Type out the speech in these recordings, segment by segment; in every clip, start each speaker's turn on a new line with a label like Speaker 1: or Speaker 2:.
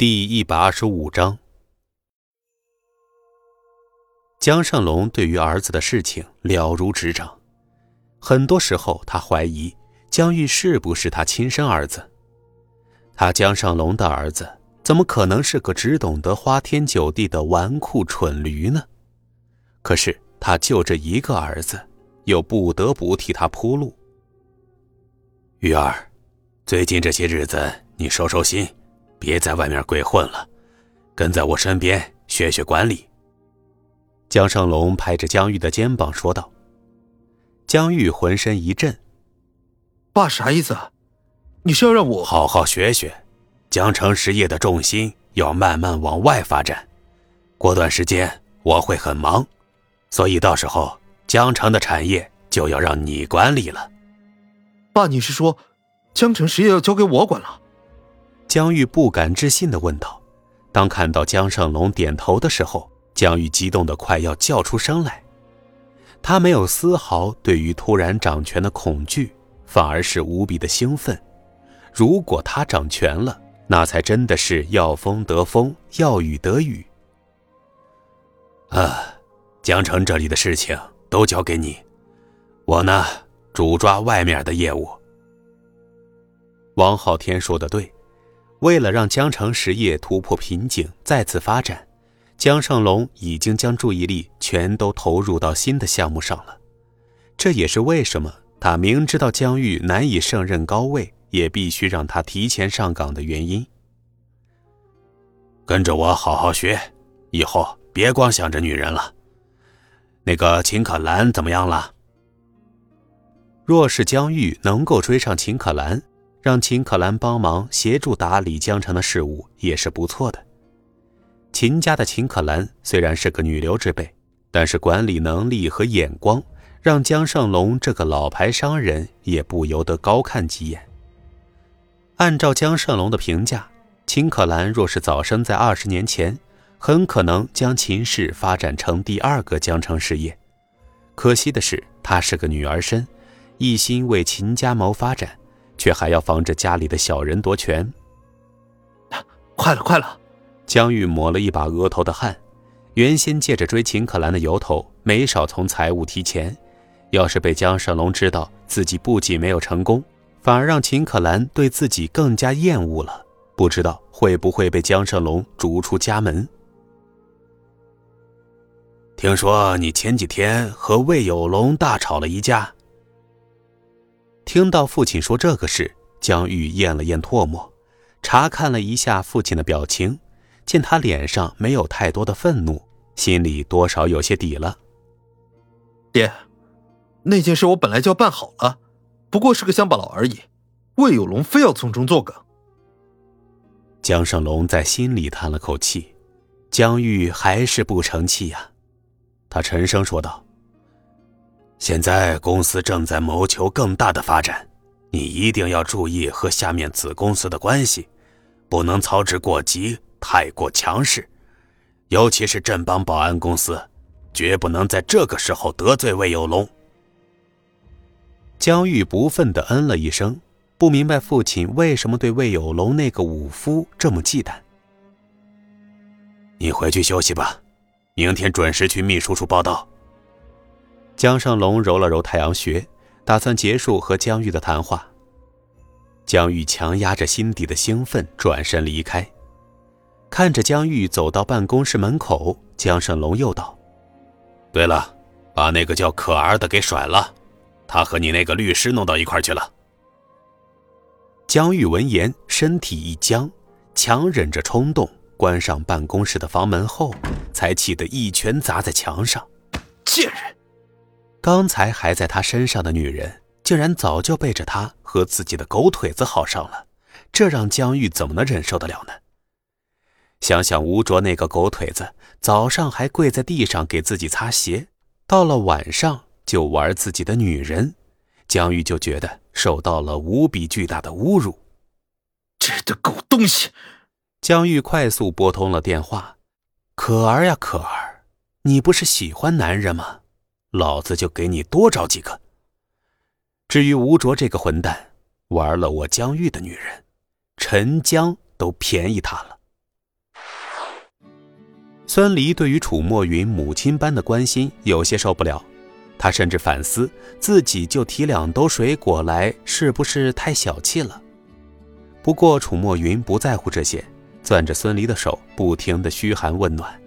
Speaker 1: 第一百二十五章，江胜龙对于儿子的事情了如指掌，很多时候他怀疑江玉是不是他亲生儿子。他江胜龙的儿子怎么可能是个只懂得花天酒地的纨绔蠢驴呢？可是他就这一个儿子，又不得不替他铺路。玉儿，最近这些日子你收收心。别在外面鬼混了，跟在我身边学学管理。江胜龙拍着江玉的肩膀说道。江玉浑身一震：“
Speaker 2: 爸啥意思？你是要让我
Speaker 1: 好好学学？江城实业的重心要慢慢往外发展，过段时间我会很忙，所以到时候江城的产业就要让你管理了。”
Speaker 2: 爸，你是说江城实业要交给我管了？
Speaker 1: 江玉不敢置信的问道：“当看到江胜龙点头的时候，江玉激动的快要叫出声来。他没有丝毫对于突然掌权的恐惧，反而是无比的兴奋。如果他掌权了，那才真的是要风得风，要雨得雨。啊，江城这里的事情都交给你，我呢，主抓外面的业务。”王昊天说的对。为了让江城实业突破瓶颈，再次发展，江胜龙已经将注意力全都投入到新的项目上了。这也是为什么他明知道江玉难以胜任高位，也必须让他提前上岗的原因。跟着我好好学，以后别光想着女人了。那个秦可兰怎么样了？若是江玉能够追上秦可兰。让秦可兰帮忙协助打理江城的事务也是不错的。秦家的秦可兰虽然是个女流之辈，但是管理能力和眼光让江胜龙这个老牌商人也不由得高看几眼。按照江胜龙的评价，秦可兰若是早生在二十年前，很可能将秦氏发展成第二个江城事业。可惜的是，她是个女儿身，一心为秦家谋发展。却还要防着家里的小人夺权。
Speaker 2: 快了，快了！
Speaker 1: 江玉抹了一把额头的汗。原先借着追秦可兰的由头，没少从财务提钱。要是被江胜龙知道自己不仅没有成功，反而让秦可兰对自己更加厌恶了，不知道会不会被江胜龙逐出家门。听说你前几天和魏有龙大吵了一架。听到父亲说这个事，江玉咽了咽唾沫，查看了一下父亲的表情，见他脸上没有太多的愤怒，心里多少有些底了。
Speaker 2: 爹，那件事我本来就要办好了，不过是个乡巴佬而已，魏有龙非要从中作梗。
Speaker 1: 江胜龙在心里叹了口气，江玉还是不成器呀，他沉声说道。现在公司正在谋求更大的发展，你一定要注意和下面子公司的关系，不能操之过急，太过强势。尤其是镇邦保安公司，绝不能在这个时候得罪魏有龙。江玉不忿的嗯了一声，不明白父亲为什么对魏有龙那个武夫这么忌惮。你回去休息吧，明天准时去秘书处报道。江胜龙揉了揉太阳穴，打算结束和江玉的谈话。江玉强压着心底的兴奋，转身离开。看着江玉走到办公室门口，江胜龙又道：“对了，把那个叫可儿的给甩了，他和你那个律师弄到一块去了。”江玉闻言，身体一僵，强忍着冲动，关上办公室的房门后，才气得一拳砸在墙上：“
Speaker 2: 贱人！”
Speaker 1: 刚才还在他身上的女人，竟然早就背着他和自己的狗腿子好上了，这让江玉怎么能忍受得了呢？想想吴卓那个狗腿子，早上还跪在地上给自己擦鞋，到了晚上就玩自己的女人，江玉就觉得受到了无比巨大的侮辱。
Speaker 2: 这的狗东西！
Speaker 1: 江玉快速拨通了电话：“可儿呀，可儿，你不是喜欢男人吗？”老子就给你多找几个。至于吴卓这个混蛋，玩了我江玉的女人，陈江都便宜他了。孙离对于楚墨云母亲般的关心有些受不了，他甚至反思自己就提两兜水果来，是不是太小气了？不过楚墨云不在乎这些，攥着孙离的手，不停的嘘寒问暖。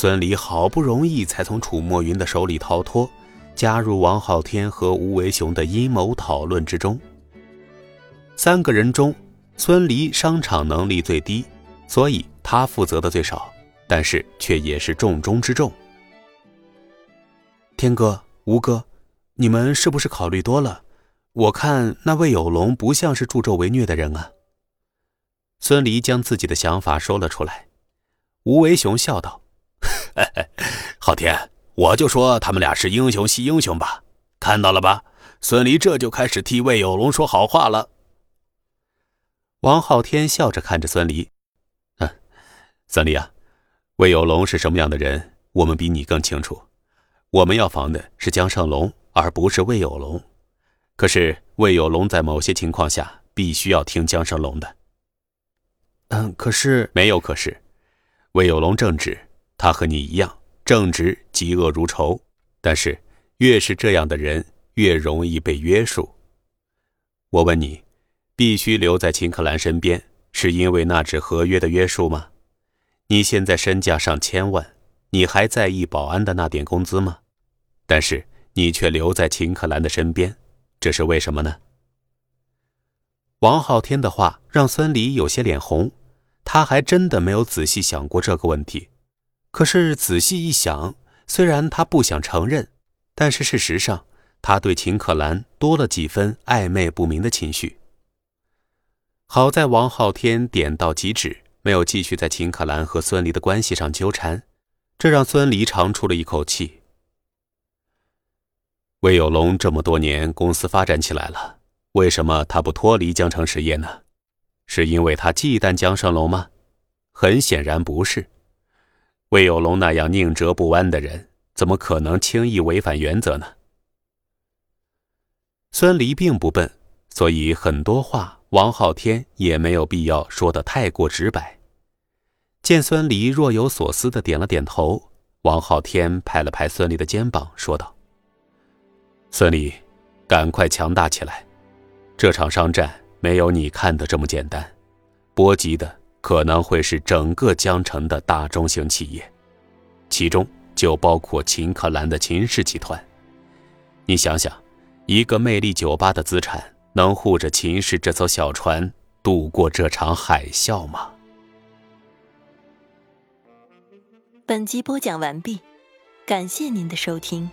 Speaker 1: 孙离好不容易才从楚墨云的手里逃脱，加入王昊天和吴为雄的阴谋讨论之中。三个人中，孙离商场能力最低，所以他负责的最少，但是却也是重中之重。天哥、吴哥，你们是不是考虑多了？我看那魏有龙不像是助纣为虐的人啊。孙离将自己的想法说了出来。吴为雄笑道。昊天，我就说他们俩是英雄惜英雄吧，看到了吧？孙离这就开始替魏有龙说好话了。王昊天笑着看着孙离，嗯，孙离啊，魏有龙是什么样的人，我们比你更清楚。我们要防的是江胜龙，而不是魏有龙。可是魏有龙在某些情况下必须要听江胜龙的。嗯，可是没有可是，魏有龙正直。他和你一样正直，嫉恶如仇。但是，越是这样的人，越容易被约束。我问你，必须留在秦可兰身边，是因为那纸合约的约束吗？你现在身价上千万，你还在意保安的那点工资吗？但是你却留在秦可兰的身边，这是为什么呢？王昊天的话让孙离有些脸红，他还真的没有仔细想过这个问题。可是仔细一想，虽然他不想承认，但是事实上，他对秦可兰多了几分暧昧不明的情绪。好在王昊天点到即止，没有继续在秦可兰和孙离的关系上纠缠，这让孙离长出了一口气。魏有龙这么多年公司发展起来了，为什么他不脱离江城实业呢？是因为他忌惮江胜龙吗？很显然不是。魏有龙那样宁折不弯的人，怎么可能轻易违反原则呢？孙离并不笨，所以很多话王昊天也没有必要说的太过直白。见孙离若有所思的点了点头，王昊天拍了拍孙离的肩膀，说道：“孙离，赶快强大起来！这场商战没有你看的这么简单，波及的……”可能会是整个江城的大中型企业，其中就包括秦克兰的秦氏集团。你想想，一个魅力酒吧的资产能护着秦氏这艘小船渡过这场海啸吗？
Speaker 3: 本集播讲完毕，感谢您的收听。